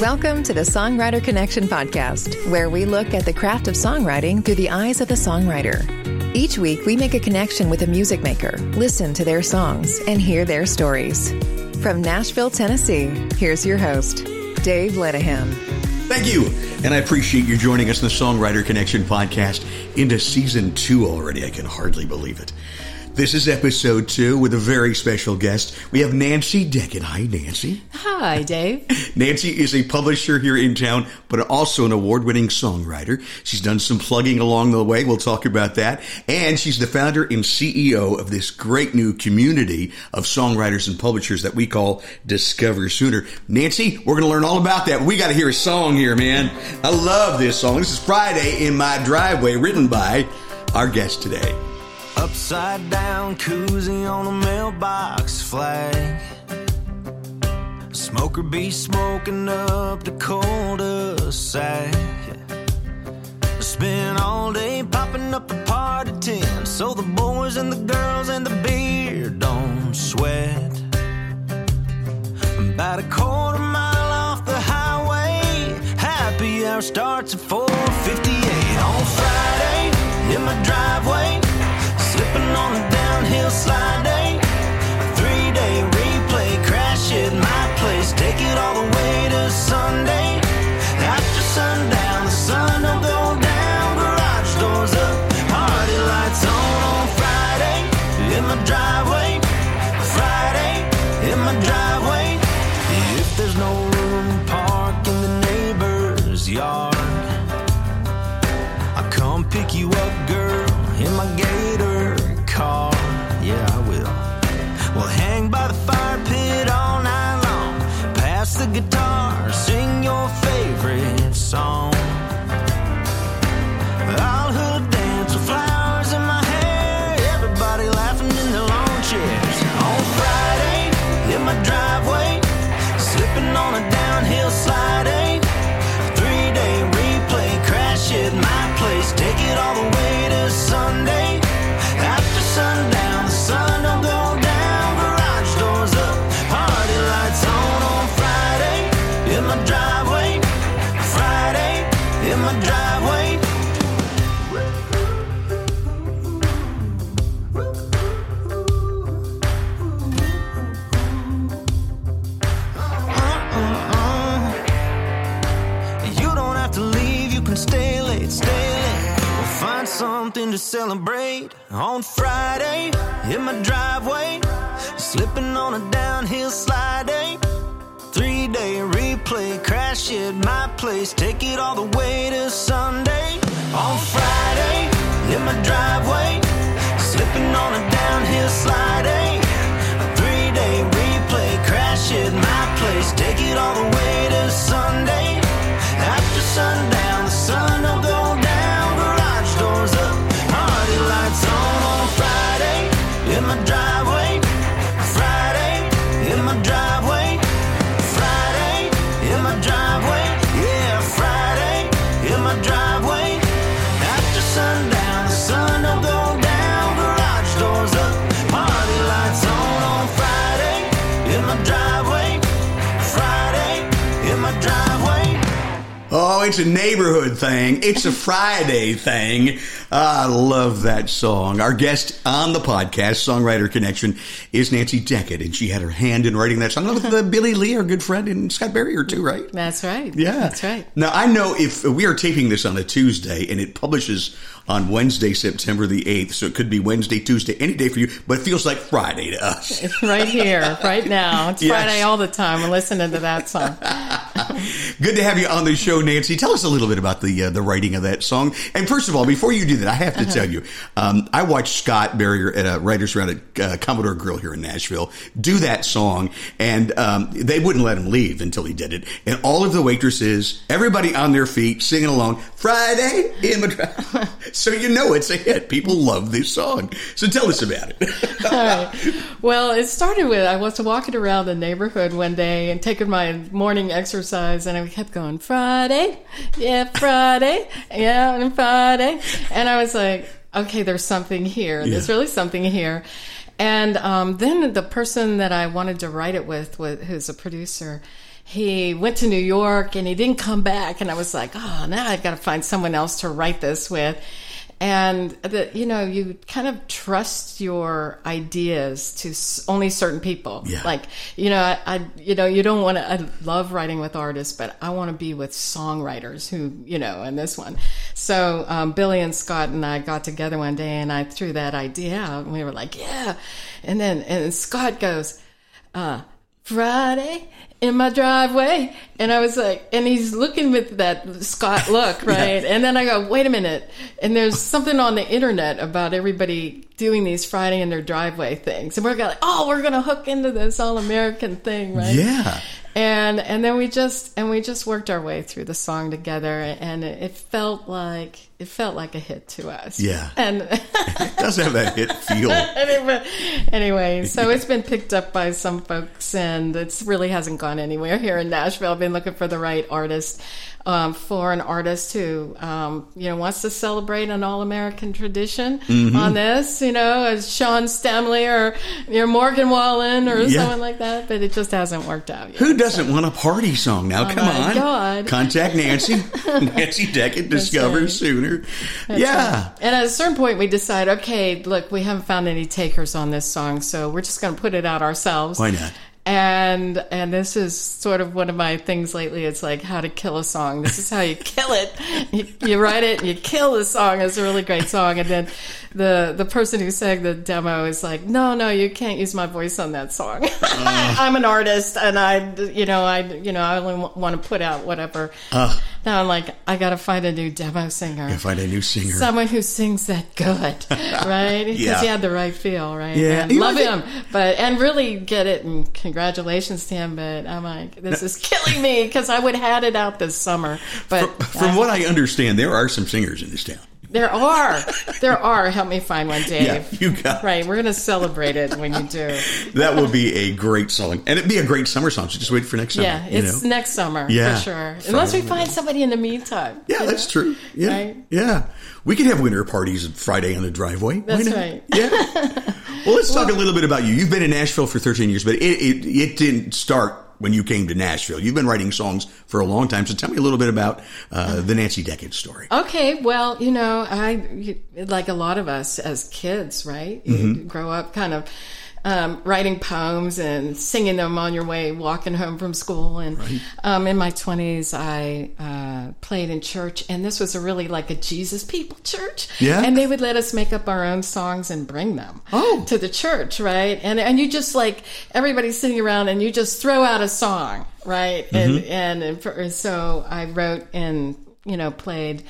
Welcome to the Songwriter Connection podcast, where we look at the craft of songwriting through the eyes of the songwriter. Each week, we make a connection with a music maker, listen to their songs, and hear their stories. From Nashville, Tennessee, here's your host, Dave Lenihan. Thank you. And I appreciate you joining us in the Songwriter Connection podcast into season two already. I can hardly believe it. This is episode two with a very special guest. We have Nancy Deckett. Hi, Nancy. Hi, Dave. Nancy is a publisher here in town, but also an award winning songwriter. She's done some plugging along the way. We'll talk about that. And she's the founder and CEO of this great new community of songwriters and publishers that we call Discover Sooner. Nancy, we're going to learn all about that. We got to hear a song here, man. I love this song. This is Friday in My Driveway, written by our guest today. Upside down koozie on a mailbox flag. Smoker be smoking up the cul-de-sac. Spend all day popping up a party tent so the boys and the girls and the beer don't sweat. About a quarter mile off the highway, happy hour starts at 4:58 on Friday in my driveway on a downhill slide day. Three day replay, crash at my place, take it all the way to Sunday. Celebrate on Friday in my driveway. Slipping on a downhill slide day. Three day replay, crash at my place. Take it all the way to Sunday. On Friday in my driveway. Slipping on a downhill slide. It's a neighborhood thing. It's a Friday thing. I love that song. Our guest on the podcast, Songwriter Connection, is Nancy Deckett, and she had her hand in writing that song with uh, Billy Lee, our good friend, and Scott Barrier too, right? That's right. Yeah, That's right. Now I know if we are taping this on a Tuesday and it publishes on Wednesday, September the eighth, so it could be Wednesday, Tuesday, any day for you, but it feels like Friday to us. It's right here, right now. It's Yes. Friday all the time. We're listening to that song. Good to have you on the show, Nancy. Tell us a little bit about the uh, the writing of that song. And first of all, before you do that, I have to tell you, um, I watched Scott Barrier at a writers round at uh, Commodore Grille here in Nashville do that song, and um, they wouldn't let him leave until he did it. And all of the waitresses, everybody on their feet, singing along, "Friday in my Dri-" So you know it's a hit. People love this song. So tell us about it. Right. Well, it started with I was walking around the neighborhood one day and taking my morning exercise, and I kept going Friday, yeah, Friday, yeah, and Friday, and I was like, okay, there's something here. There's Yeah. really something here. And um, then the person that I wanted to write it with, with who's a producer, he went to New York and he didn't come back. And I was like, oh, now I've got to find someone else to write this with. And the, you know, you kind of trust your ideas to s- only certain people. Yeah. Like, you know, I, I you know, you don't want to. I love writing with artists, but I want to be with songwriters who, you know, and this one. So um, Billy and Scott and I got together one day, and I threw that idea out, and we were like, yeah. And then and Scott goes, uh, Friday in my driveway. And I was like, and he's looking with that Scott look, right? And then I go, wait a minute. And there's something on the internet about everybody doing these Friday in their driveway things. And we're like, oh, we're going to hook into this all American thing, right? Yeah. And, and then we just, and we just worked our way through the song together and it, it felt like, it felt like a hit to us. Yeah. And, It does have that hit feel. anyway, so it's been picked up by some folks, and it really hasn't gone anywhere here in Nashville. I've been looking for the right artist um, for an artist who, um, you know, wants to celebrate an all-American tradition Mm-hmm. on this. You know, as Sean Stemley or you know, Morgan Wallen or Yeah. someone like that, but it just hasn't worked out yet. Who doesn't want a party song now? Come Oh my on. God. Contact Nancy. Nancy Deckett, Discover right. Sooner. yeah. And at a certain point, we decide, okay, look, we haven't found any takers on this song, so we're just going to put it out ourselves. Why not? And and this is sort of one of my things lately. It's like how to kill a song. This is how you kill it. You, you write it, and you kill the song. It's a really great song. And then the the person who sang the demo is like, no, no, you can't use my voice on that song. Mm. I'm an artist, and I, you know, I, you know, I only want to put out whatever. Uh. Now I'm like, I got to find a new demo singer. Find a new singer. Someone who sings that good, right? Because Yeah. he had the right feel, right? Yeah. And love him, but and really get it. And congratulations to him. But I'm like, this is killing me because I would have had it out this summer. But From I- what I understand, there are some singers in this town. There are, there are. Help me find one, Dave. Yeah, you got it. right. We're gonna celebrate it when you do. That will be a great song. And it'd be a great summer song. So just wait for next summer. Yeah, you it's know? next summer Yeah. for sure. Unless we find somebody in the meantime. Yeah, that's know? true. Yeah. Right? Yeah. We could have winter parties Friday on the driveway. That's right. Yeah. well, let's talk a little bit about you. You've been in Nashville for 13 years, but it, it, it didn't start when you came to Nashville. You've been writing songs for a long time. So tell me a little bit about uh, the Nancy Deckett story. Okay, well, you know, I like a lot of us as kids, right? You Mm-hmm. grow up kind of um, writing poems and singing them on your way walking home from school. And um, in my twenties, I uh, played in church, and this was a really like a Jesus people church. Yeah. and they would let us make up our own songs and bring them Oh. to the church, right? And and you just like everybody's sitting around, and you just throw out a song, right? And and, and for, so I wrote and you know played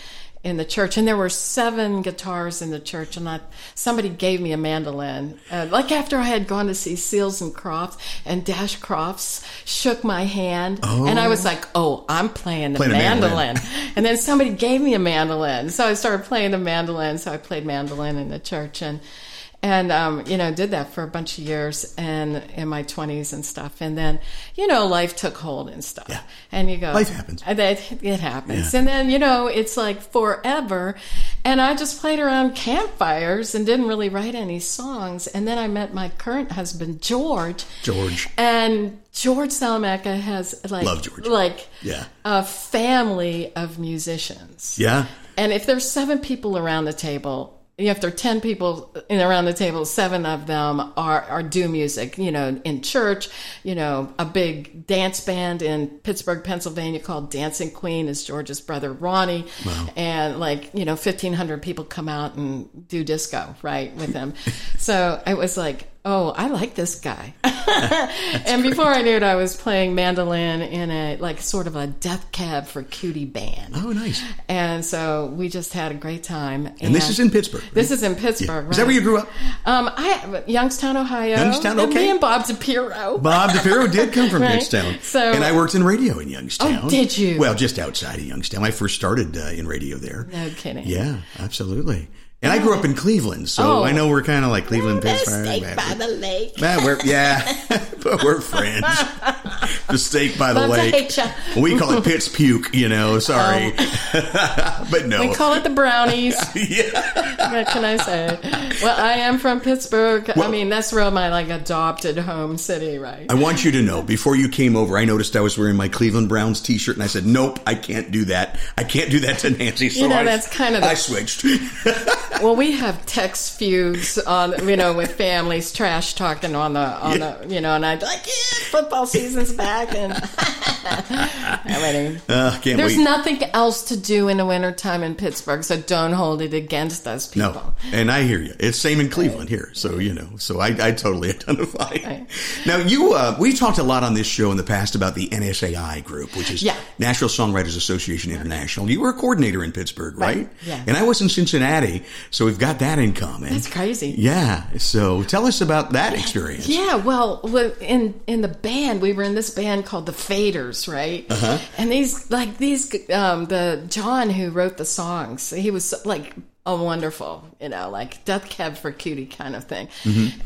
in the church, and there were seven guitars in the church, and I, somebody gave me a mandolin. Uh, like after I had gone to see Seals and Crofts, and Dash Crofts shook my hand, and I was like, "Oh, I'm playing the Playing mandolin. mandolin." and then somebody gave me a mandolin, so I started playing the mandolin. So I played mandolin in the church, and and um, you know did that for a bunch of years and in my 20s and stuff and then you know life took hold and stuff Yeah. and you go Life happens. and that it happens Yeah. and then you know it's like forever and i just played around campfires and didn't really write any songs and then i met my current husband george George. and george salamanca has like Love George. like Yeah. a family of musicians Yeah. and if there's seven people around the table, if there are ten people in around the table, seven of them are, are do music. You know, in church, you know, a big dance band in Pittsburgh, Pennsylvania called Dancing Queen is George's brother Ronnie, and like you know, fifteen hundred people come out and do disco right with him. so it was like, oh, I like this guy. and before I knew it, I was playing mandolin in a like sort of a death cab for cutie band. Oh, nice. And so we just had a great time. And this is in Pittsburgh. right? This is in Pittsburgh. Is that where you grew up? Um, I Youngstown, Ohio. Youngstown, And. Me and Bob DiPiero. Bob DiPiero did come from Right. Youngstown. So- and I worked in radio in Youngstown. Oh, did you? Well, just outside of Youngstown. I first started uh, in radio there. No kidding. Yeah, absolutely. And I grew up oh. in Cleveland, so Oh. I know oh. we're kind of like Cleveland, The Pittsburgh. steak by the lake. Man, we're, yeah, but we're friends. the steak by the lake. We call it Pitts puke, you know. Oh. Sorry, but no. We call it the brownies. yeah. what can I say? Well, I am from Pittsburgh. I mean, that's real my like adopted home city, right? I want you to know before you came over, I noticed I was wearing my Cleveland Browns T-shirt, and I said, "Nope, I can't do that. I can't do that to Nancy." So You know, I, that's kind of the- I switched. Well, we have text feuds on, you know, with families trash talking on the, on Yeah. the, you know, and I'd like, yeah, football season's back, and Uh, can't there's wait. nothing else to do in the wintertime in Pittsburgh, so don't hold it against us people. No, and I hear you. It's same in Cleveland here, so you know. So I, I totally identify. Right. Now you, uh, we talked a lot on this show in the past about the NSAI group, which is Yeah. National Songwriters Association International. You were a coordinator in Pittsburgh, right? Right, yeah. And I was in Cincinnati, so we've got that in common. That's crazy. Yeah. So tell us about that experience. Yeah, well, in in the band, we were in this band called the Faders, right? Uh-huh. And these, like these, um, the John who wrote the songs, he was like a wonderful, you know, like Death Cab for Cutie kind of thing.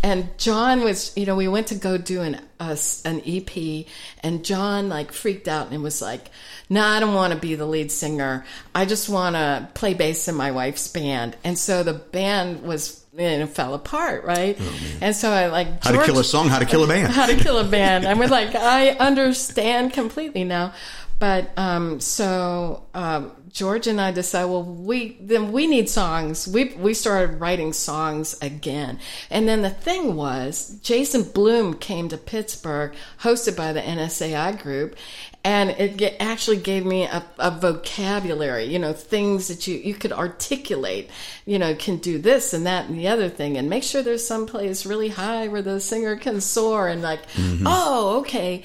And John was, you know, we went to go do an a s an EP, and John like freaked out and was like, "No, I don't want to be the lead singer. I just want to play bass in my wife's band." And so the band was. And it fell apart, right? and so I like How to kill a song, how to kill a band. how to kill a band. I was like, I understand completely now. But um, so um, George and I decided, well, we then we need songs. We we started writing songs again, and then the thing was, Jason Blume came to Pittsburgh, hosted by the NSAI group, and it actually gave me a, a vocabulary. You know, things that you you could articulate. You know, can do this and that and the other thing, and make sure there's some place really high where the singer can soar, and like, mm-hmm. oh, okay.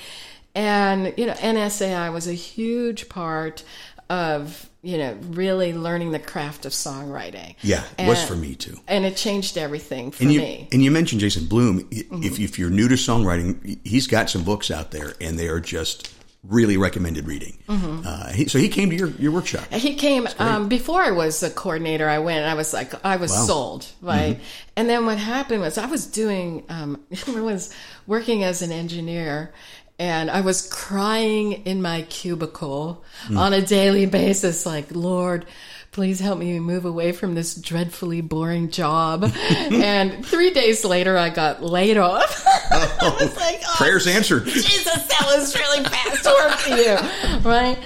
And, you know, NSAI was a huge part of, you know, really learning the craft of songwriting. Yeah, it was for me too. And it changed everything for And you, me. and you mentioned Jason Blume. Mm-hmm. If, if you're new to songwriting, he's got some books out there, and they are just really recommended reading. Mm-hmm. Uh, he, so he came to your, your workshop. He came um, before I was a coordinator. I went. and I was like, I was Wow. Mm-hmm. sold, right? And then what happened was I was doing, um, I was working as an engineer, and I was crying in my cubicle Mm. on a daily basis, like, Lord. Please help me move away from this dreadfully boring job. and three days later, I got laid off. I was like, oh, Prayers answered. Jesus, that was really fast work for you, right?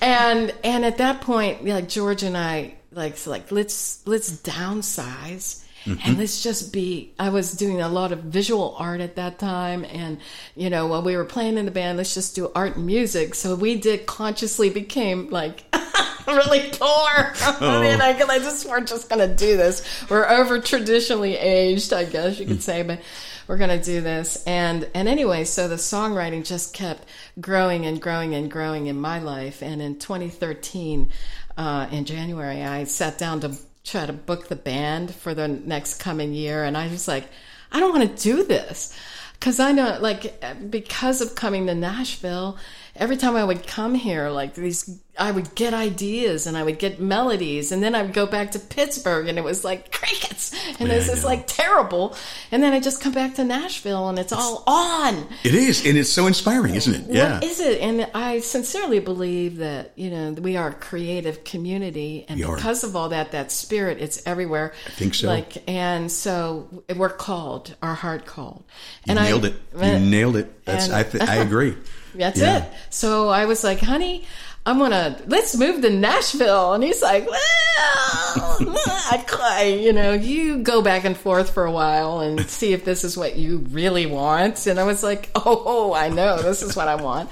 And and at that point, like George and I, like so like let's let's downsize. And let's just be. I was doing a lot of visual art at that time, and you know, while we were playing in the band, let's just do art and music. So we did consciously became like really poor. I mean, I, I just we're just gonna do this. We're over traditionally aged, I guess you could say, but we're gonna do this. And and anyway, so the songwriting just kept growing and growing and growing in my life. And in 2013, uh, in January, I sat down to try to book the band for the next coming year, and I was like, I don't want to do this. Because I know, like, because of coming to Nashville, every time I would come here, like these, I would get ideas and I would get melodies, and then I would go back to Pittsburgh, and it was like crickets, and Yeah, this is like terrible, and then I just come back to Nashville, and it's all on. It is, and it's so inspiring, isn't it? Yeah. What is it? And I sincerely believe that, you know, we are a creative community. And We are. because of all that, that spirit, it's everywhere. I think so. Like, and so we're called, our heart called. You and nailed I, it. You nailed it. That's and- I. Th- I agree. That's Yeah. it. So I was like, honey, I'm gonna let's move to Nashville, and he's like, well, I cry. You know, you go back and forth for a while and see if this is what you really want. And I was like, oh I know this is what I want.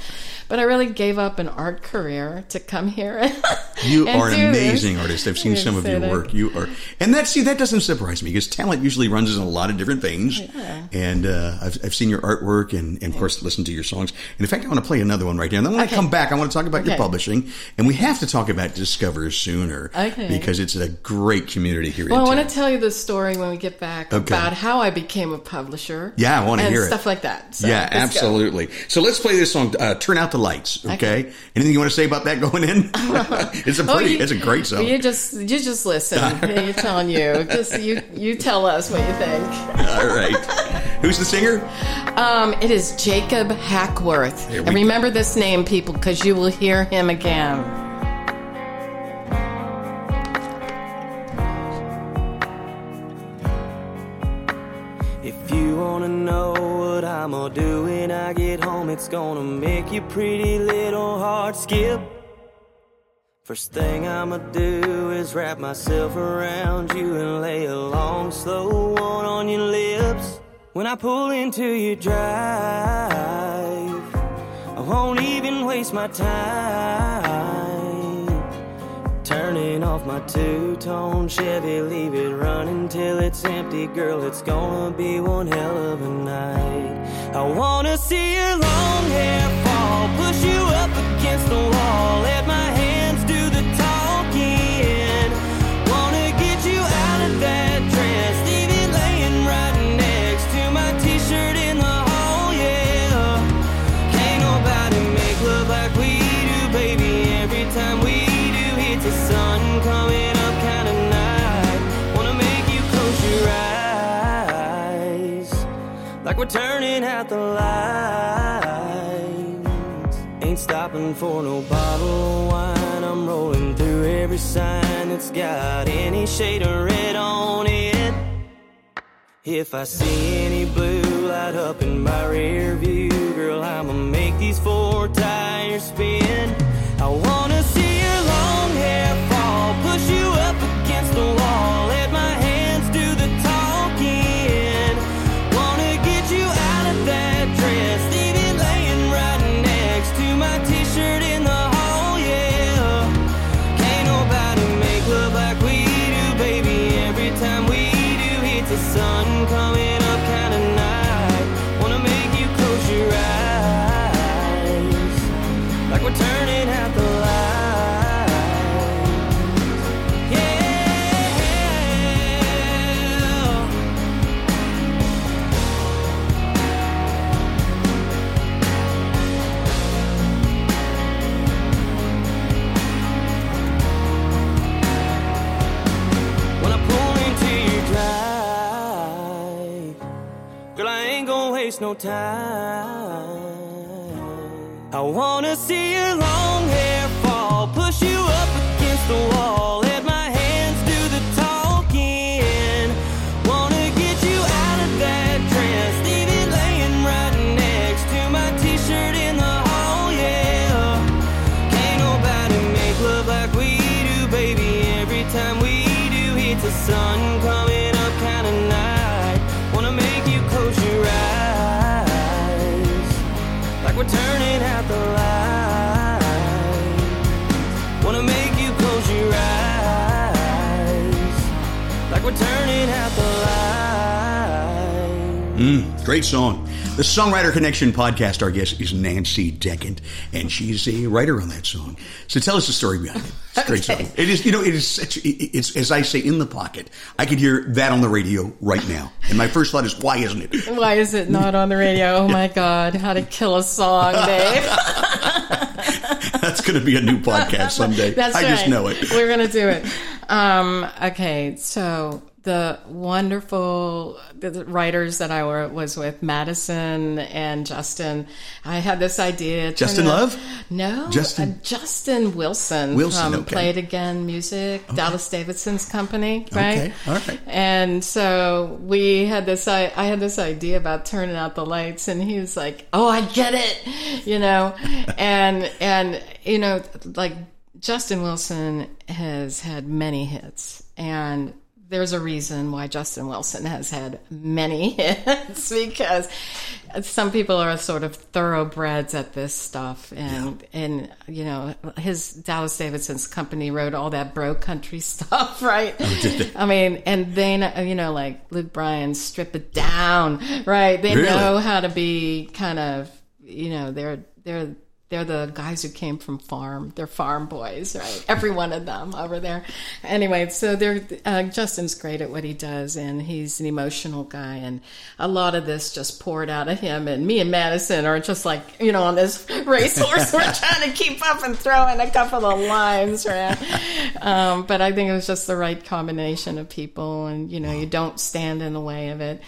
But I really gave up an art career to come here. You and are an do this. amazing artist. I've seen some of your and I- work. You are, and that see that doesn't surprise me because talent usually runs in a lot of different things. And uh, I've, I've seen your artwork and, and of course listened to your songs. And in fact, I want to play another one right now. And then when Okay. I come back, I want to talk about your publishing, and we have to talk about Discover sooner Okay. because it's a great community here. Well, I want to tell you the story when we get back Okay. about how I became a publisher. Yeah, I wanna and hear it. stuff like that. So, yeah, let's go. absolutely. So let's play this song. Uh, Turn out the lights. Okay? Anything you want to say about that going in? it's a Oh, pretty. you- it's a great song. You just you just listen. You're telling you. Just you you tell us what you think. All right. Who's the singer? Um, it is Jacob Hackworth. And go. remember this name, people, because you will hear him again. What I'm gonna do when I get home, it's gonna make your pretty little heart skip. First thing I'ma do is wrap myself around you and lay a long, slow one on your lips. When I pull into your drive, I won't even waste my time. Turning off my two-tone Chevy, leave it running till it's empty, girl. It's gonna be one hell of a night. I wanna see your long hair fall, push you up against the wall, let my hands turning out the lights. Ain't stopping for no bottle of wine. I'm rolling through every sign that's got any shade of red on it. If I see any blue light up in my rear view, girl, I'ma make these four tires spin. Time. I wanna see your lights. Great song. The Songwriter Connection podcast, our guest is Nancy Deckant, and she's a writer on that song. So tell us the story behind it. It's great song. It is, you know, it is such, it- it's, as I say, in the pocket. I could hear that on the radio right now. And my first thought is, why isn't it? Why is it not on the radio? Oh my God, how to kill a song, Dave. That's going to be a new podcast someday. That's I right. just know it. We're gonna do it. Um, okay, so the wonderful writers that I were, was with, Madison and Justin, I had this idea. Justin Love? No, Justin- uh, Justin Wilson, Wilson, from okay. Play It Again Music, Dallas Davidson's company, right? Okay, all right. And so we had this, I, I had this idea about turning out the lights and he was like, oh, I get it, you know, and, and, you know, like Justin Wilson has had many hits and there's a reason why Justin Wilson has had many hits because some people are sort of thoroughbreds at this stuff. And and you know his Dallas Davidson's company wrote all that bro country stuff right? Oh, I mean and then you know like Luke Bryan strip it down right? They Really? know how to be kind of you know they're they're they're the guys who came from farm. They're farm boys, right? Every one of them over there. Anyway, so they're uh, Justin's great at what he does, and he's an emotional guy, and a lot of this just poured out of him. And me and Madison are just like you know on this racehorse, we're trying to keep up and throw in a couple of lines, right? Um, but I think it was just the right combination of people, and you know you don't stand in the way of it.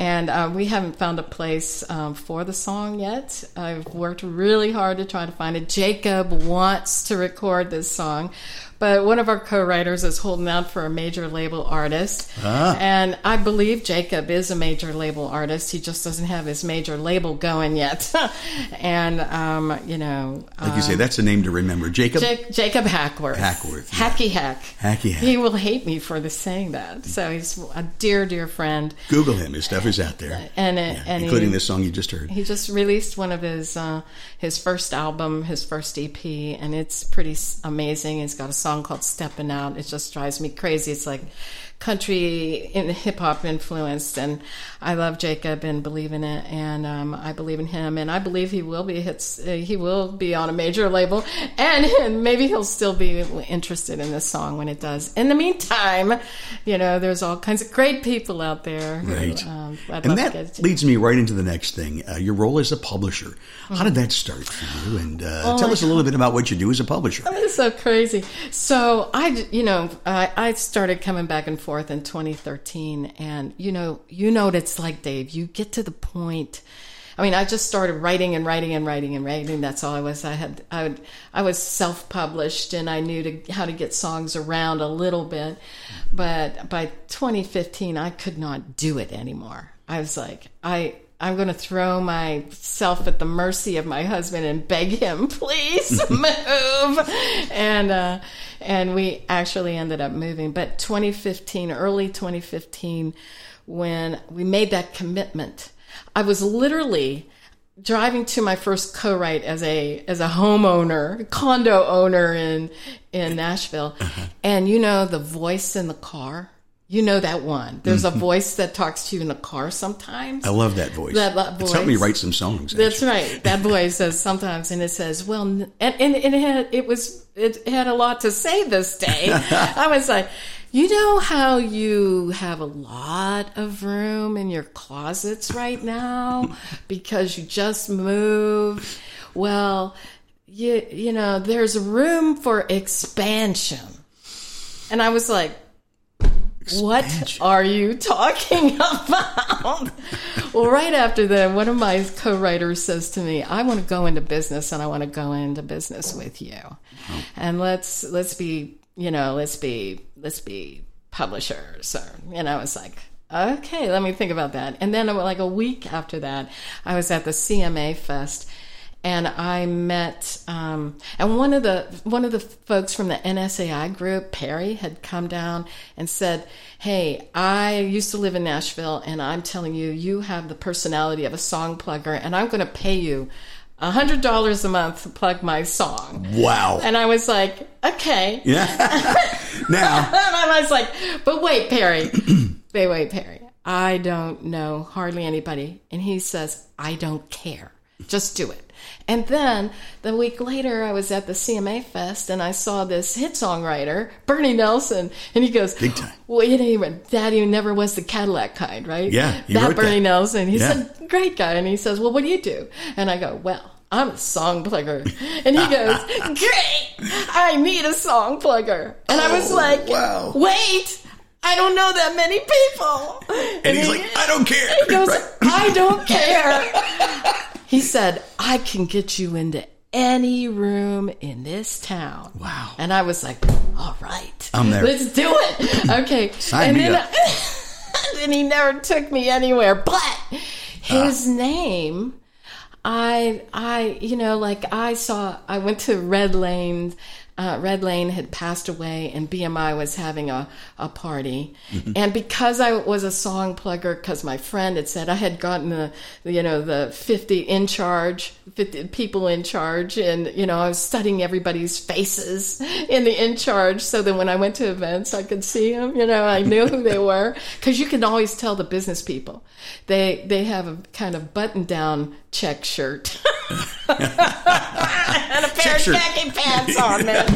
And uh, we haven't found a place um, for the song yet. I've worked really hard to try to find it. Jacob wants to record this song, but one of our co-writers is holding out for a major label artist, Ah. and I believe Jacob is a major label artist. He just doesn't have his major label going yet. and um, you know, Like you say, that's a name to remember. Jacob. Ja- Jacob Hackworth. Hackworth, yeah. Hacky Hack. Hacky Hack. He will hate me for the saying that. So he's a dear, dear friend. Google him. His stuff is out there. And, uh, Yeah, and including he, this song you just heard. He just released one of his uh, his first album, his first EP, and it's pretty amazing. He's got a song called "Stepping Out." It just drives me crazy. It's like country in hip hop influenced, and I love Jacob and believe in it, and um, I believe in him, and I believe he will be hits. Uh, he will be on a major label, and, and maybe he'll still be interested in this song when it does. In the meantime, you know, there's all kinds of great people out there. Who, Right. Um, and love to get that leads me right into the next thing. Uh, your role as a publisher. How did that start for you? And uh, Oh tell us a little bit about what you do as a publisher. It's so crazy. So I, you know, I, I started coming back and forth in 2013, and you know, you know what it's like, Dave. You get to the point. I mean, I just started writing and writing and writing and writing. That's all I was. I had, I would, I was self-published, and I knew to, how to get songs around a little bit. But by 2015, I could not do it anymore. I was like, I, I'm going to throw myself at the mercy of my husband and beg him, please move. And uh, and we actually ended up moving. But 2015, early 2015, when we made that commitment, I was literally driving to my first co-write as a as a homeowner, condo owner in in Nashville, and you know the voice in the car. You know that one. There's a mm-hmm. voice that talks to you in the car sometimes. I love that voice. That- that It's helped me write some songs. That's actually. right. That voice says sometimes, and it says, "Well," n- and, and it had it was it had a lot to say this day. I was like, you know how you have a lot of room in your closets right now because you just moved. Well, you you know there's room for expansion, and I was like. What are you talking about? well, right after that, one of my co-writers says to me, "I want to go into business, and I want to go into business with you, oh. and let's let's be, you know, let's be let's be publishers." Or, and I was like, "Okay, let me think about that." And then, like a week after that, I was at the CMA Fest and I met um, and one of the one of the folks from the NSAI group, Perry, had come down and said, "Hey, I used to live in Nashville, and I'm telling you, you have the personality of a song plugger, and I'm going to pay you." a hundred dollars a month to plug my song. Wow. And I was like, okay. yeah. now, And I was like, but wait, Perry. wait, wait, Perry. I don't know hardly anybody. And he says, I don't care. Just do it. And then the week later, I was at the CMA Fest and I saw this hit songwriter, Bernie Nelson, and he goes, Big time. Well, you know, he Daddy never was the Cadillac kind, right? Yeah, he that Bernie that. Nelson. He's Yeah. said, Great guy. And he says, Well, what do you do? And I go, Well, I'm a song plugger. And he goes, Great! I need a song plugger. And I was Oh, like, wow. Wait! I don't know that many people. and he's like, I don't care. He goes, Right. I don't care. he said, I can get you into any room in this town. Wow. And I was like, all right. I'm there. Let's do it. Okay. Sign and me then, up. then he never took me anywhere. But his Ah. name, I, I, you know, like I saw, I went to Red Lane. Uh, Red Lane had passed away, and BMI was having a, a party. Mm-hmm. And because I was a song plugger, because my friend had said I had gotten the, you know, the 50 in charge, 50 people in charge, and, you know, I was studying everybody's faces in the in charge so that when I went to events, I could see them, you know, I knew who they were. Because you can always tell the business people. They, they have a kind of button down check shirt. and a pair Check of shirt. khaki pants on there. you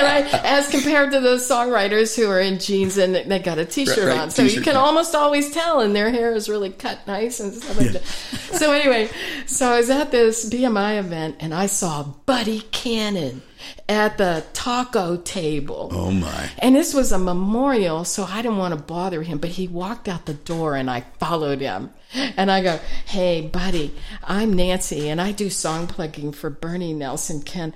know, as compared to those songwriters who are in jeans and they got a t-shirt Right, right, on. So you t-shirt, can yeah. almost always tell and their hair is really cut nice and stuff like that. So anyway, so I was at this BMI event and I saw Buddy Cannon. at the taco table. Oh my. And this was a memorial, so I didn't want to bother him, but he walked out the door and I followed him. And I go, Hey, buddy, I'm Nancy and I do song plugging for Bernie Nelson Ken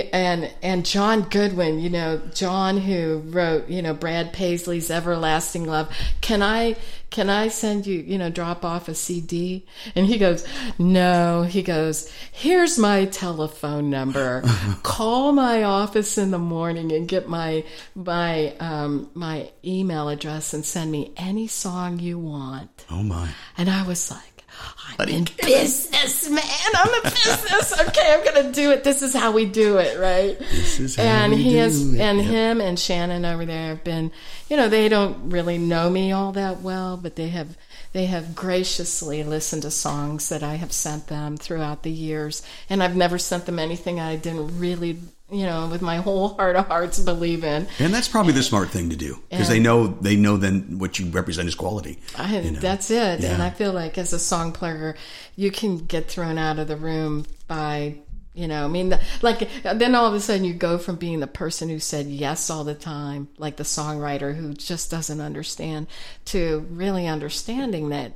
and, and John Goodwin, you know, John who wrote, you know, Brad Paisley's Everlasting Love. Can I, can I send you, you know, drop off a CD? And he goes, no, he goes, here's my telephone number. Call my office in the morning and get my, my, um, my email address and send me any song you want. Oh my. And I was like, I'm Cannon. business, man. I'm a business. Okay, I'm gonna do it. This is how we do it, right? This is how and we he do has, it, and yeah. him and Shannon over there have been, you know, they don't really know me all that well, but they have, they have graciously listened to songs that I have sent them throughout the years, and I've never sent them anything I didn't really, you know, with my whole heart of hearts believe in. And that's probably the smart thing to do because they know they know then what you represent is quality. I, you know? That's it. Yeah. And I feel like as a song player, you can get thrown out of the room by, you know, I mean, like then all of a sudden you go from being the person who said yes all the time, like the songwriter who just doesn't understand, to really understanding that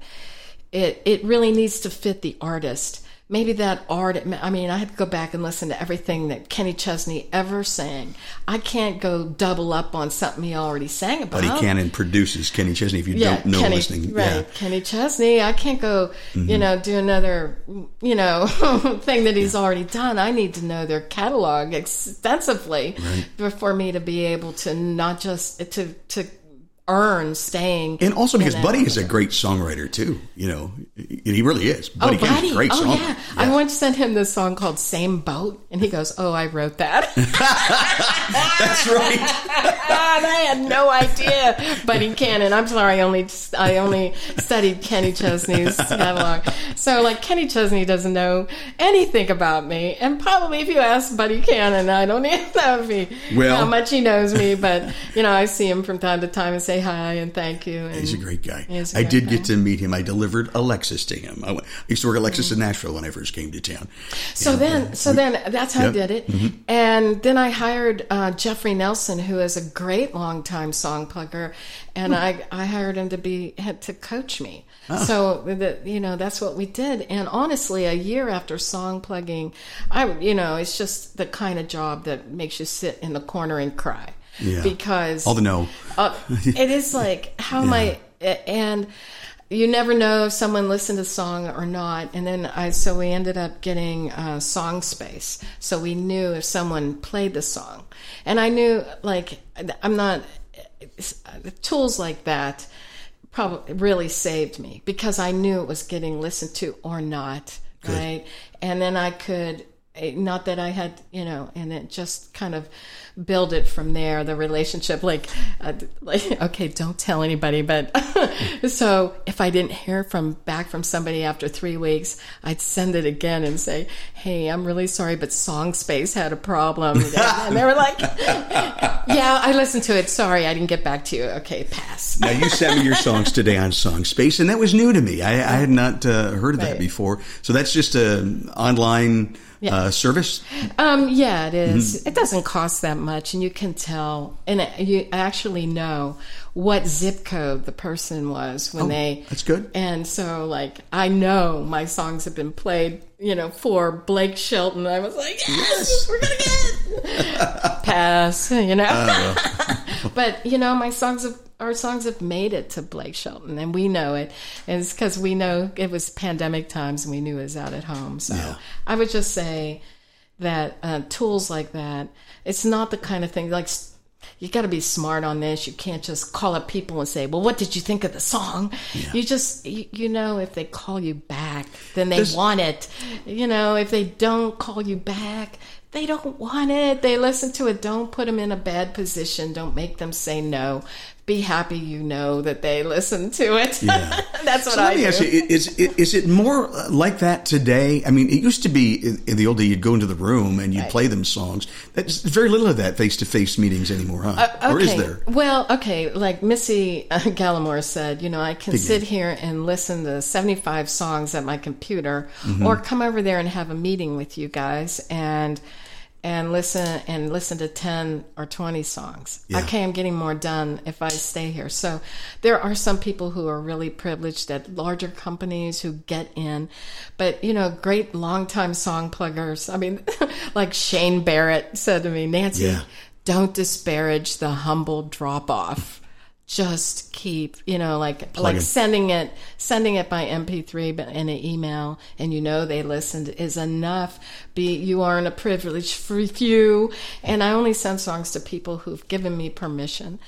it it really needs to fit the artist. Maybe that art, I mean, I had to go back and listen to everything that Kenny Chesney ever sang. I can't go double up on something he already sang about. Buddy and produces Kenny Chesney. If you don't know Kenny, listening, right? yeah. Kenny Chesney. I can't go, Mm-hmm. you know, do another, you know, thing that he's already done. I need to know their catalog extensively for me to be able to not just to to earn staying. And also because Buddy is a great songwriter too. You know, he really is. Oh, Buddy Cannon's Buddy! a great oh, songwriter. yeah. I once sent him this song called "Same Boat," and he goes, "Oh, I wrote that." That's right. and I had no idea. Buddy Cannon. I'm sorry. I only I only studied Kenny Chesney's catalog. So like Kenny Chesney doesn't know anything about me, and probably if you ask Buddy Cannon, I don't even know if he Well- how much he knows me. But you know, I see him from time to time and say hi and thank you. And He's a great guy. He is a I great did guy. get to meet him. I delivered Alexis to him. I, went, I used to work at Lexus in Nashville when I first came to town. So Yeah. then, so then that's how Yep. Mm-hmm. I did it. And then I hired uh, Jeffrey Nelson, who is a great longtime song plugger, and I, I hired him to be had to coach me. Ah. So the, you know that's what we did. And honestly, a year after song plugging, I you know it's just the kind of job that makes you sit in the corner and cry Yeah. because all the no. uh, it is like how am I and you never know if someone listened to the song or not. And then i so we ended up getting uh, Songspace. So we knew if someone played the song. And i knew like i'm not tools like that probably really saved me because i knew it was getting listened to or not right? And then i could not that I had, you know, and it just kind of build it from there. The relationship, like, uh, like, okay, don't tell anybody. But so if I didn't hear from back from somebody after three weeks, I'd send it again and say, "Hey, I'm really sorry, but Songspace had a problem." and they were like, "Yeah, I listened to it. Sorry, I didn't get back to you. Okay, pass." Now you sent me your songs today on Songspace, and that was new to me. I, I had not uh, heard of that Right. before. So that's just an online uh, service. Um, yeah, it is. Mm-hmm. It doesn't cost that much, and you can tell, and you actually know what zip code the person was when Oh, they. that's good. And so, like, I know my songs have been played, you know, for Blake Shelton. I was like, yes, we're gonna get pass, you know. Oh, but you know, my songs have. Our songs have made it to Blake Shelton, and we know it. And it's because we know it was pandemic times, and we knew it was out at home. So Yeah. I would just say that uh, tools like that, it's not the kind of thing like you got to be smart on this. You can't just call up people and say, "Well, what did you think of the song?" You just, you, you know, if they call you back, then they This- want it. You know, if they don't call you back, they don't want it. They listen to it. Don't put them in a bad position. Don't make them say no. Be happy you know that they listen to it. Yeah. That's what So I let me do. ask you: Is is it more like that today? I mean, it used to be in, the old day you'd go into the room and you'd Right. play them songs. There's very little of that face to face meetings anymore, huh? Or is there? Well, okay, like Missi uh, Gallimore said, you know, I can sit here and listen to 75 songs at my computer Mm-hmm. or come over there and have a meeting with you guys and and listen and listen to 10 or 20 songs. Yeah. Okay, I'm getting more done if I stay here. So there are some people who are really privileged at larger companies who get in, but you know, great longtime song pluggers. I mean, like Shane Barrett said to me, Nancy, Yeah. don't disparage the humble drop off. Just keep, you know, like like it. sending it sending it by MP3 but in an email, and you know they listened is enough. Be you are in a privileged few, and I only send songs to people who've given me permission,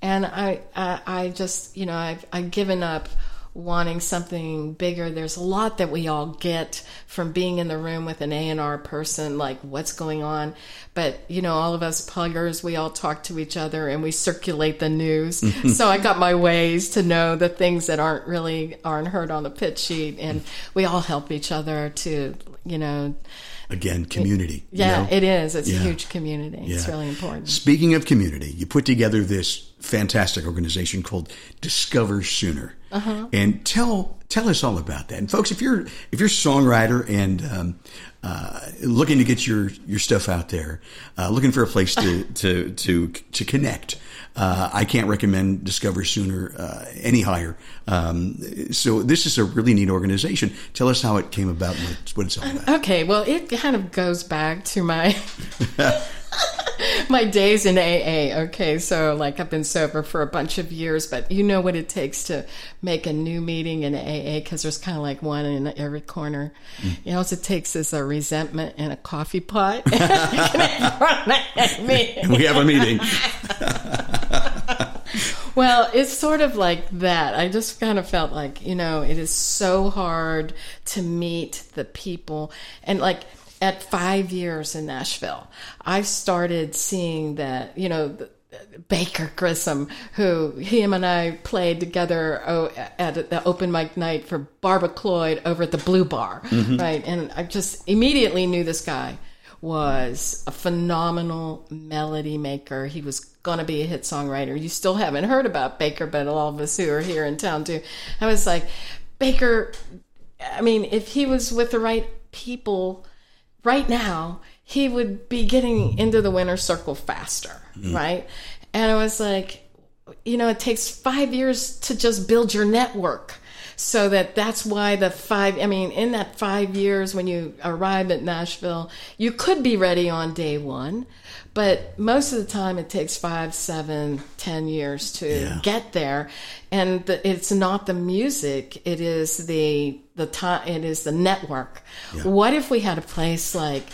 and I I, I just you know I've I've given up wanting something bigger. There's a lot that we all get from being in the room with an A&R person, like what's going on. But, you know, all of us pluggers, we all talk to each other and we circulate the news. Mm-hmm. so I got my ways to know the things that aren't really, aren't heard on the pitch sheet. And we all help each other to, you know, Again, community. you yeah, know? it is. It's Yeah. a huge community. It's really important. Speaking of community, you put together this fantastic organization called Discover Sooner, Uh-huh. and tell tell us all about that. And folks, if you're if you're a songwriter and um, uh, looking to get your your stuff out there, uh, looking for a place to to to to connect. Uh, I can't recommend Discover Sooner uh, any higher. Um, so this is a really neat organization. Tell us how it came about and what it's, what it's all about. Okay, well, it kind of goes back to my my days in AA. Okay, so like I've been sober for a bunch of years, but you know what it takes to make a new meeting in AA because there's kind of like one in every corner. You know, what it takes is a resentment and a coffee pot. we have a meeting. Well, it's sort of like that. I just kind of felt like, you know, it is so hard to meet the people. And like at five years in Nashville, I started seeing that, you know, the, Baker Grissom, who him and I played together oh, at the open mic night for Barbara Cloyd over at the Blue Bar, mm-hmm. right? And I just immediately knew this guy was a phenomenal melody maker. He was going to be a hit songwriter. You still haven't heard about Baker, but all of us who are here in town do. I was like, Baker, I mean, if he was with the right people right now, he would be getting into the winner circle faster, mm-hmm. right? And I was like, you know, it takes five years to just build your network. So that that's why the five, I mean, in that five years when you arrive at Nashville, you could be ready on day one, but most of the time it takes five, seven, ten years to Yeah. get there. And the, it's not the music, it is the, the time, it is the network. What if we had a place like,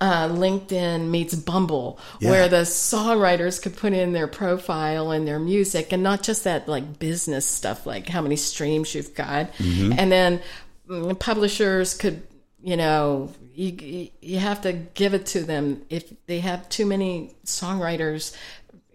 uh, LinkedIn meets Bumble, Yeah. where the songwriters could put in their profile and their music, and not just that like business stuff, like how many streams you've got, and then mm, publishers could, you know, you you have to give it to them if they have too many songwriters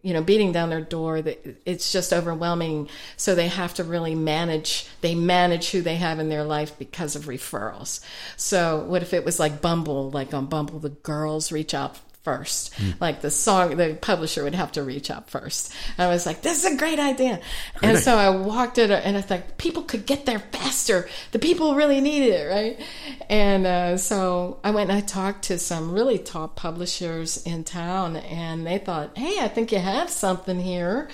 you know beating down their door it's just overwhelming. So they have to really manage they manage who they have in their life because of referrals. So what if it was like bumble like on bumble the girls reach out first. Like the song the publisher would have to reach out first. And i was like this is a great idea. And so i walked it and i thought people could get there faster. The people really needed it right? And uh, so i went and i talked to some really top publishers in town and they thought hey i think you have something here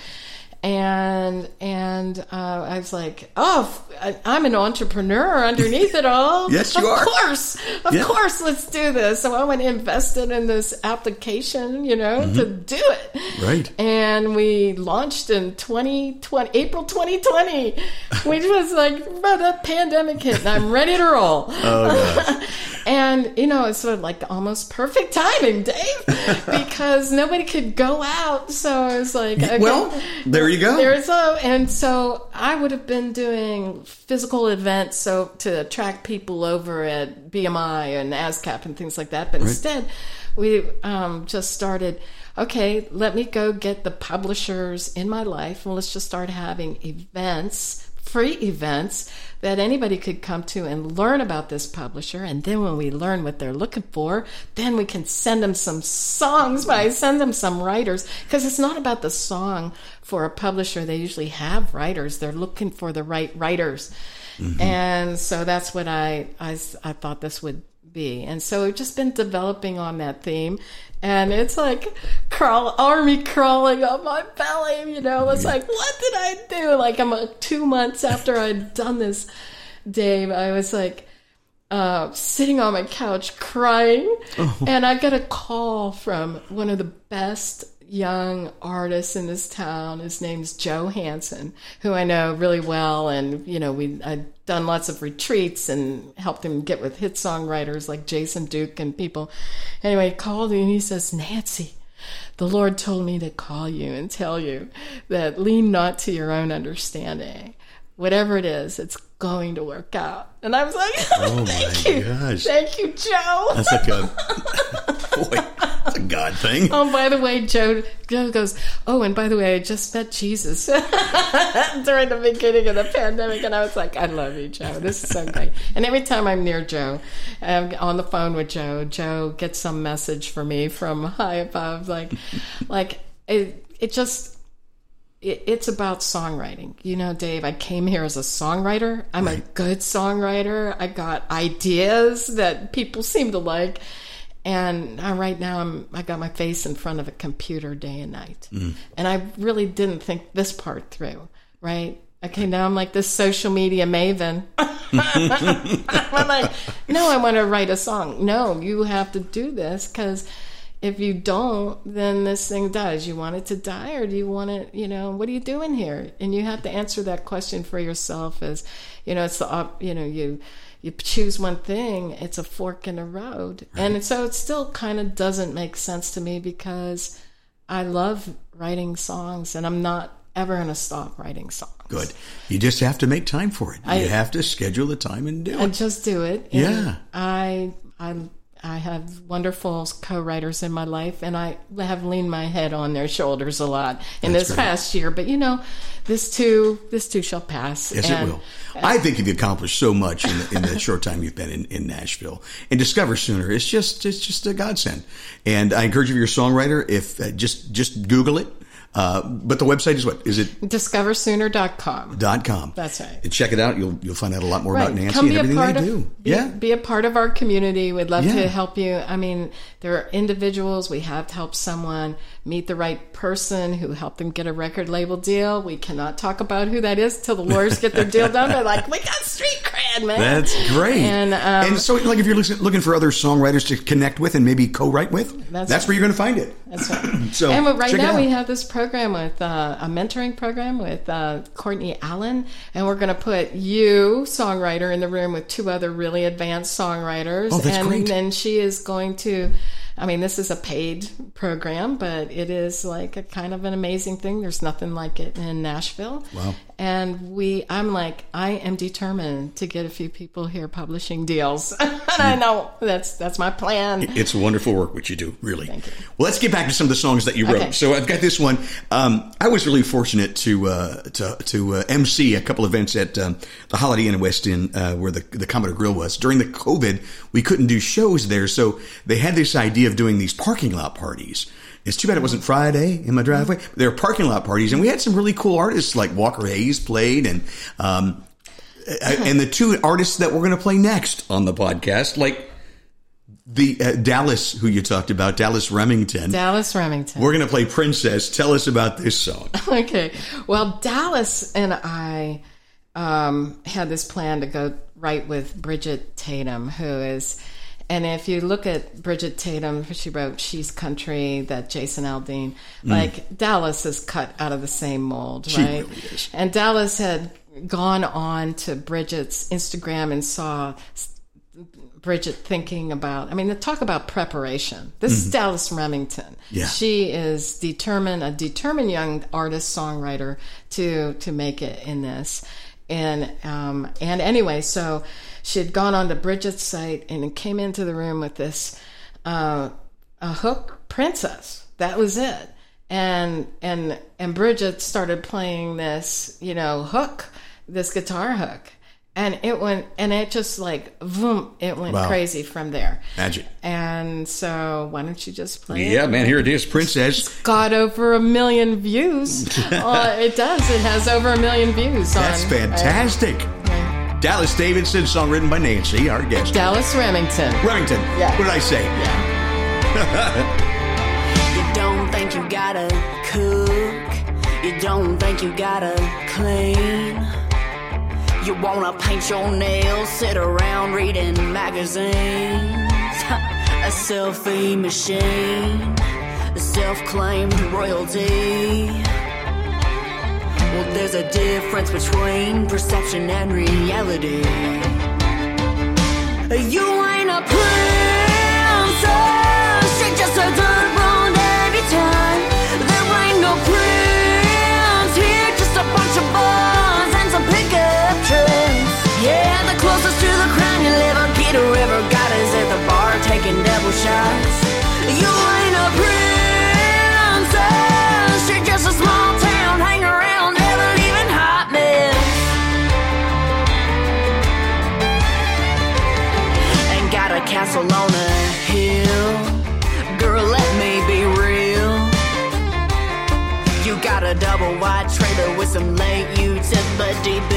and and uh, I was like, oh, I'm an entrepreneur underneath it all. Yes, you of are. Of course, of Yeah. course, let's do this. So I went and invested in this application, you know, to do it. Mm-hmm. Right. And we launched in 2020, April 2020, which was like, but the pandemic hit, and I'm ready to roll. Oh, yeah. And you know, it's sort of like almost perfect timing, Dave, because nobody could go out. So I was like, okay, well, there you go. There's a, and so I would have been doing physical events so to attract people over at BMI and ASCAP and things like that. But instead, we um, just started. Okay, let me go get the publishers in my life, and let's just start having events, free events that anybody could come to and learn about this publisher. And then when we learn what they're looking for, then we can send them some songs by send them some writers because it's not about the song for a publisher. They usually have writers. They're looking for the right writers. And so that's what I I thought this would be. And so we've just been developing on that theme. And it's like crawl army crawling up my belly, you know. It's like, what did I do? Like I'm two months after I'd done this, Dave. I was like, uh, sitting on my couch crying, and I got a call from one of the best young artist in this town. His name's Joe Hansen, who I know really well, and you know we I'd done lots of retreats and helped him get with hit songwriters like Jason Duke and people. Anyway, he called me and he says, Nancy. The Lord told me to call you and tell you that lean not to your own understanding. Whatever it is, it's going to work out. And I was like, Oh, thank my you. gosh. Thank you, Joe. That's like a boy. That's a God thing. Oh, by the way, Joe, Joe goes, Oh, and by the way, I just met Jesus during the beginning of the pandemic. And I was like, I love you, Joe. This is so great. And every time I'm near Joe, I'm on the phone with Joe, Joe gets some message for me from high above. Like, like it, it just, it, it's about songwriting. You know, Dave, I came here as a songwriter. I'm a good songwriter. I got ideas that people seem to like. And uh, right now, I'm I got my face in front of a computer day and night, and I really didn't think this part through. Right? Okay, now I'm like this social media maven. I'm like, no, I want to write a song. No, you have to do this because if you don't, then this thing dies. You want it to die, or do you want it? You know, what are you doing here? And you have to answer that question for yourself. As you know, it's the you know you you choose one thing, it's a fork in the road, and so it still kind of doesn't make sense to me because I love writing songs, and I'm not ever going to stop writing songs. Good. You just have to make time for it. I- you have to schedule the time and do and it. And just do it. Yeah. I I I have wonderful co-writers in my life, and I have leaned my head on their shoulders a lot in That's this great. past year. But you know, this too this too shall pass. Yes, and it will. I think you've accomplished so much in the, in the short time you've been in, in Nashville. And Discover Sooner, it's just it's just a godsend. And I encourage you, if you're a songwriter, if uh, just just Google it. Uh, but the website is what is it? DiscoverSooner.com. Dot com. That's right. And check it out. You'll you'll find out a lot more Right. about Nancy Come and everything they of do. Be, yeah. be a part of our community. We'd love Yeah. to help you. I mean, there are individuals we have helped someone meet the right person who helped them get a record label deal. We cannot talk about who that is till the lawyers get their deal done. They're like, we got street cred, man. That's great. And, um, so, like, if you're looking for other songwriters to connect with and maybe co-write with, That's that's, where you're going to find it. That's right. So, and right now we have this program with uh, a mentoring program with uh, Courtney Allen, and we're going to put you, songwriter, in the room with two other really advanced songwriters. Oh, that's and great. then she is going to. I mean, this is a paid program, but it is like a kind of an amazing thing. There's nothing like it in Nashville. Wow. And we, I'm like, I am determined to get a few people here publishing deals. and I know that's that's my plan. It's wonderful work what you do, really. Thank you. Well, let's get back to some of the songs that you wrote. Okay. So I've got this one. Um, I was really fortunate to uh, to to uh, MC a couple events at um, the Holiday Inn in West End, uh, where the the Commodore Grille was. During the COVID, we couldn't do shows there, so they had this idea of doing these parking lot parties. It's too bad it wasn't Friday in my driveway. There were parking lot parties, and we had some really cool artists like Walker Hayes played, and um, and the two artists that we're going to play next on the podcast, like the uh, Dallas, who you talked about, Dallas Remington. Dallas Remington. We're going to play Princess. Tell us about this song. okay. Well, Dallas and I um, had this plan to go right with Bridgette Tatum, who is, and if you look at Bridgette Tatum, she wrote She's Country, that Jason Aldean, like Dallas is cut out of the same mold, Mm. She right? really. And Dallas had gone on to Bridgette's Instagram and saw Bridget thinking about, I mean, the talk about preparation. This is Dallas Remington. Mm-hmm. Yeah. She is determined, a determined young artist songwriter to, to make it in this. And, um, and anyway, so she had gone on to Bridgette's site and came into the room with this, uh, a hook princess. That was it. And, and, and Bridget started playing this, you know, hook, this guitar hook and it went and it just like boom it went Wow. crazy from there Magic. and so why don't you just play Yeah, it man, here it is. Princess. got over a million views uh, it does it has over a million views That's on fantastic. uh, Dallas Davidson, song written by Nancy, our guest. dallas remington Remington. Yeah. What did I say? yeah You don't think you gotta cook. You don't think you gotta clean. You wanna paint your nails, sit around reading magazines. A selfie machine, a self claimed royalty. Well, there's a difference between perception and reality. You ain't a princess, you're just a with some late utility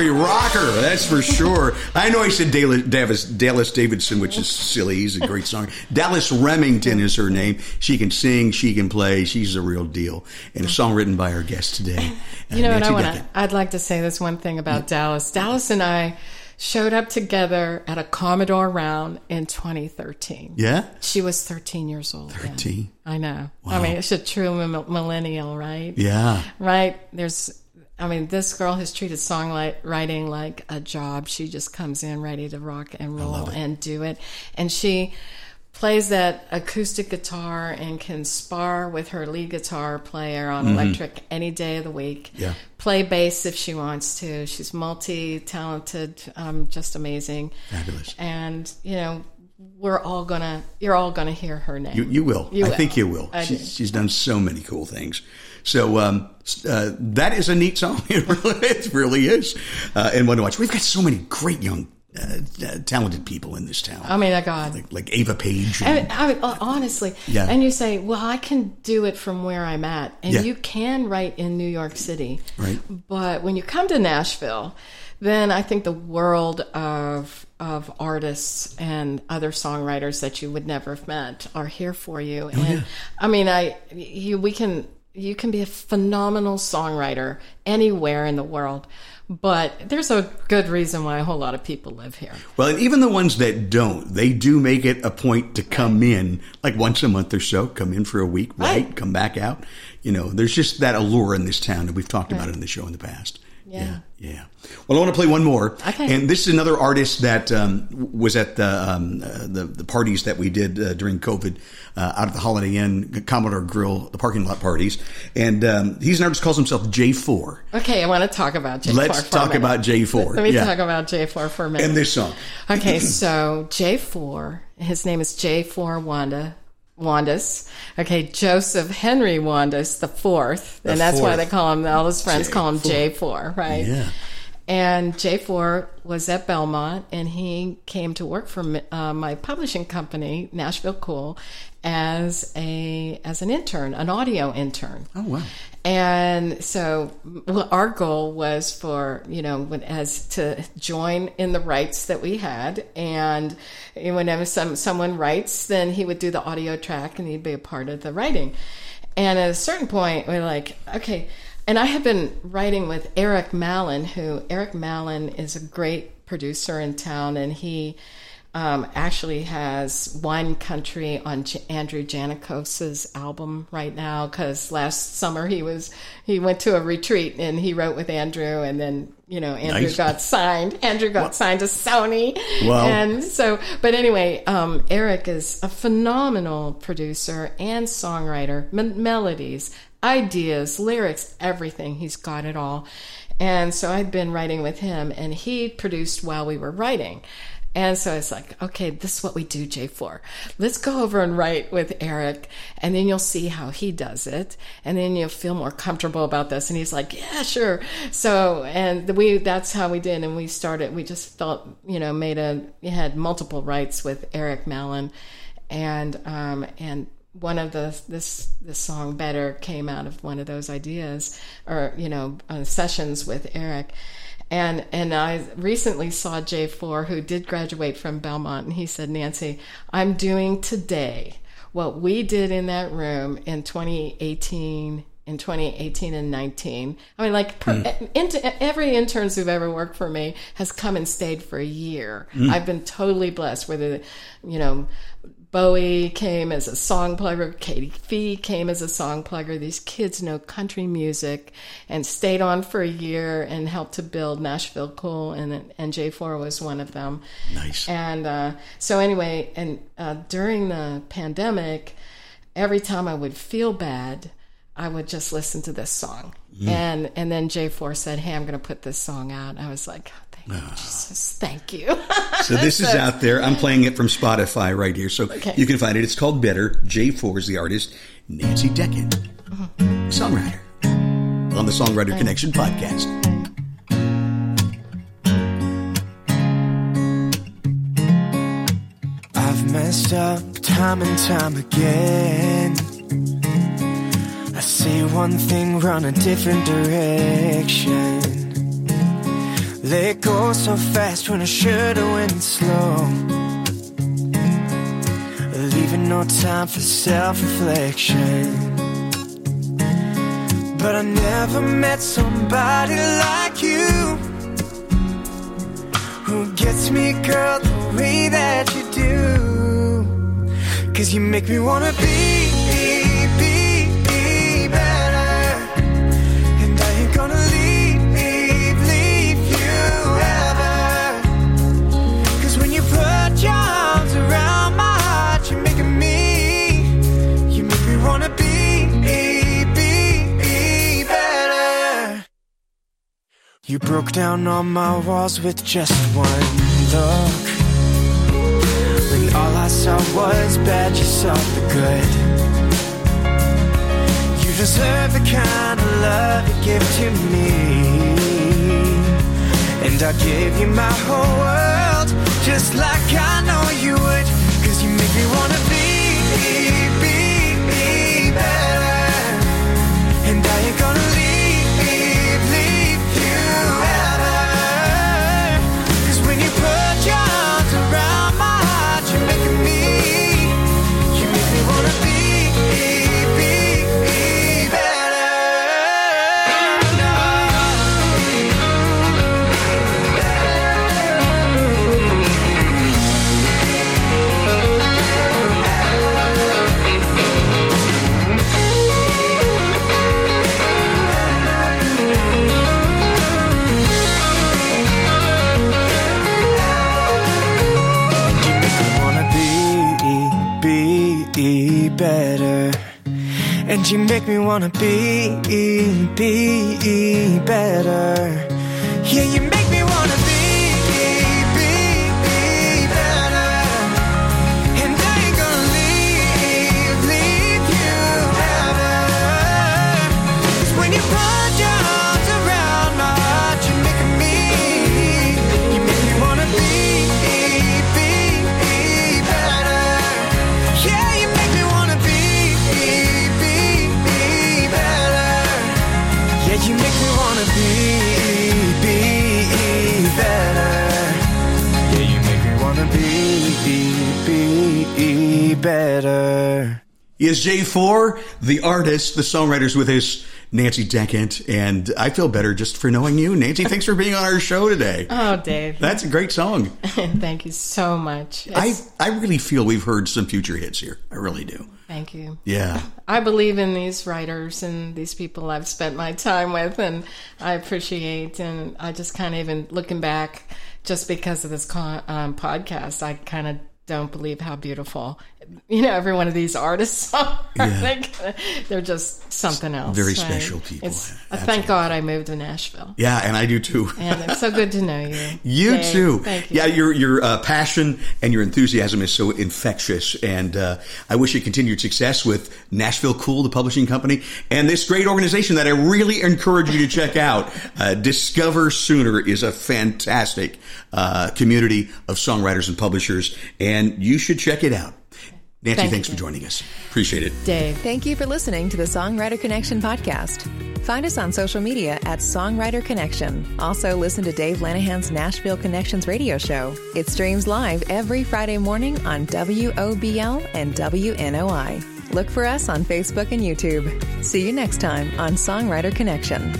Country rocker, that's for sure. I know I said Dallas, Davis, Dallas Davidson, which is silly. He's a great song. Dallas Remington is her name. She can sing, she can play. She's a real deal. And a song written by our guest today. uh, You know, and I want to. I'd like to say this one thing about Dallas. Dallas and I showed up together at a Commodore round in 2013. Yeah? She was 13 years old. then. 13. I know. Wow. I mean, it's a true millennial, right? Yeah. Right. There's. I mean, this girl has treated songwriting like a job. She just comes in ready to rock and roll and do it. And she plays that acoustic guitar and can spar with her lead guitar player on electric any day of the week. Yeah. Play bass if she wants to. She's multi talented, um, just amazing. Fabulous. And, you know, we're all gonna, you're all gonna hear her name. You, you will. You I will. think you will. She, she's done so many cool things. So um, uh, that is a neat song. It really, it really is. Uh, and one to watch. We've got so many great young, uh, uh, talented people in this town. I mean, oh God. like, like Ava Paige. I mean, I mean, honestly, Yeah. and you say, "Well, I can do it from where I'm at," and Yeah. you can write in New York City, Right. But when you come to Nashville, then I think the world of of artists and other songwriters that you would never have met are here for you. and I mean, I you we can you can be a phenomenal songwriter anywhere in the world. But there's a good reason why a whole lot of people live here. Well, and even the ones that don't, they do make it a point to come in like once a month or so, come in for a week, right? Right. Come back out. You know, there's just that allure in this town, and we've talked about it in the show in the past. Yeah. yeah. yeah. Well, I want to play one more. Okay. And this is another artist that um, was at the, um, uh, the the parties that we did uh, during COVID uh, out at the Holiday Inn, Commodore Grille, the parking lot parties. And um, he's an artist calls himself J4. Okay, I want to talk about J4. Let's for talk about J4. Let me Yeah. talk about J4 for a minute. And this song. Okay, so J4, his name is J4 Wanda. Wandas. Okay, Joseph Henry Wandas the fourth, and that's why they call him. All his friends call him J4. J4, right? Yeah. And J4 was at Belmont, and he came to work for uh, my publishing company, Nashville Cool, as a as an intern, an audio intern. Oh wow. And so our goal was for, you know, when, as to join in the rights that we had. And whenever some, someone writes, then he would do the audio track and he'd be a part of the writing. And at a certain point, we're like, okay. And I have been writing with Eric Mallon, who Eric Mallon is a great producer in town and he, um, actually has Wine Country on J- Andrew Jannakos's album right now because last summer he was he went to a retreat and he wrote with Andrew and then you know Andrew Nice. got signed. Andrew got signed to Sony. Wow. and so but anyway um, Eric is a phenomenal producer and songwriter. M- melodies ideas lyrics everything. He's got it all. And so I'd been writing with him and he produced while we were writing and so it's like, okay, this is what we do, J4. Let's go over and write with Eric, and then you'll see how he does it, and then you'll feel more comfortable about this. And he's like, yeah, sure. So, and we, that's how we did. And we started, we just felt, you know, made a, had multiple writes with Eric Mallon, and, um, and, one of the this this song better came out of one of those ideas or you know uh, sessions with Eric and and I recently saw J4 who did graduate from Belmont and he said Nancy I'm doing today what we did in that room in 2018 in 2018 and 19 I mean like per, hmm. eh, into, eh, every interns who've ever worked for me has come and stayed for a year. Hmm. I've been totally blessed whether you know Bowie came as a song plugger. Katie Fee came as a song plugger. These kids know country music and stayed on for a year and helped to build Nashville Cool, and and J4 was one of them. Nice. And uh, so anyway, and uh, during the pandemic, every time I would feel bad, I would just listen to this song. And and then J4 said, "Hey, I'm going to put this song out." And I was like, oh, "Thank you, Jesus, thank you." So this is out there. I'm playing it from Spotify right here, so Okay. you can find it. It's called Better. J4 is the artist. Nancy Deckant, uh-huh. songwriter, on the Songwriter Connection podcast. I've messed up time and time again. I see one thing, run a different direction. Let go so fast when I should've went slow. Leaving no time for self-reflection. But I never met somebody like you who gets me, girl, the way that you do. Cause you make me wanna be, be, You broke down all my walls with just one look. When all I saw was bad, you saw the good. You deserve the kind of love you give to me. And I gave you my whole world, just like I know you would. Cause you make me wanna be, And you make me wanna be, be better. Yeah, you make is J4, the artist, the songwriter's with us, Nancy Deckant, and I feel better just for knowing you. Nancy, thanks for being on our show today. Oh, Dave. That's a great song. Thank you so much. I, I really feel we've heard some future hits here. I really do. thank you. Yeah. I believe in these writers and these people I've spent my time with, and I appreciate. And I just kind of even looking back, just because of this con- um, podcast, I kind of don't believe how beautiful, you know, every one of these artists are. Yeah. Like, they're just something else. Very right? special people. It's, I thank God I moved to Nashville, Yeah, and I do too. and it's so good to know you. You Dave. too. Thank you. Yeah, your your uh, passion and your enthusiasm is so infectious, and uh, I wish you continued success with Nashville Cool, the publishing company, and this great organization that I really encourage you to check out. Uh, Discover Sooner is a fantastic uh, community of songwriters and publishers, and you should check it out. Nancy, Thank thanks you. for joining us. Appreciate it. Dave. Thank you for listening to the Songwriter Connection podcast. Find us on social media at Songwriter Connection. Also, listen to Dave Lanahan's Nashville Connections radio show. It streams live every Friday morning on WOBL and WNOI. Look for us on Facebook and YouTube. See you next time on Songwriter Connection.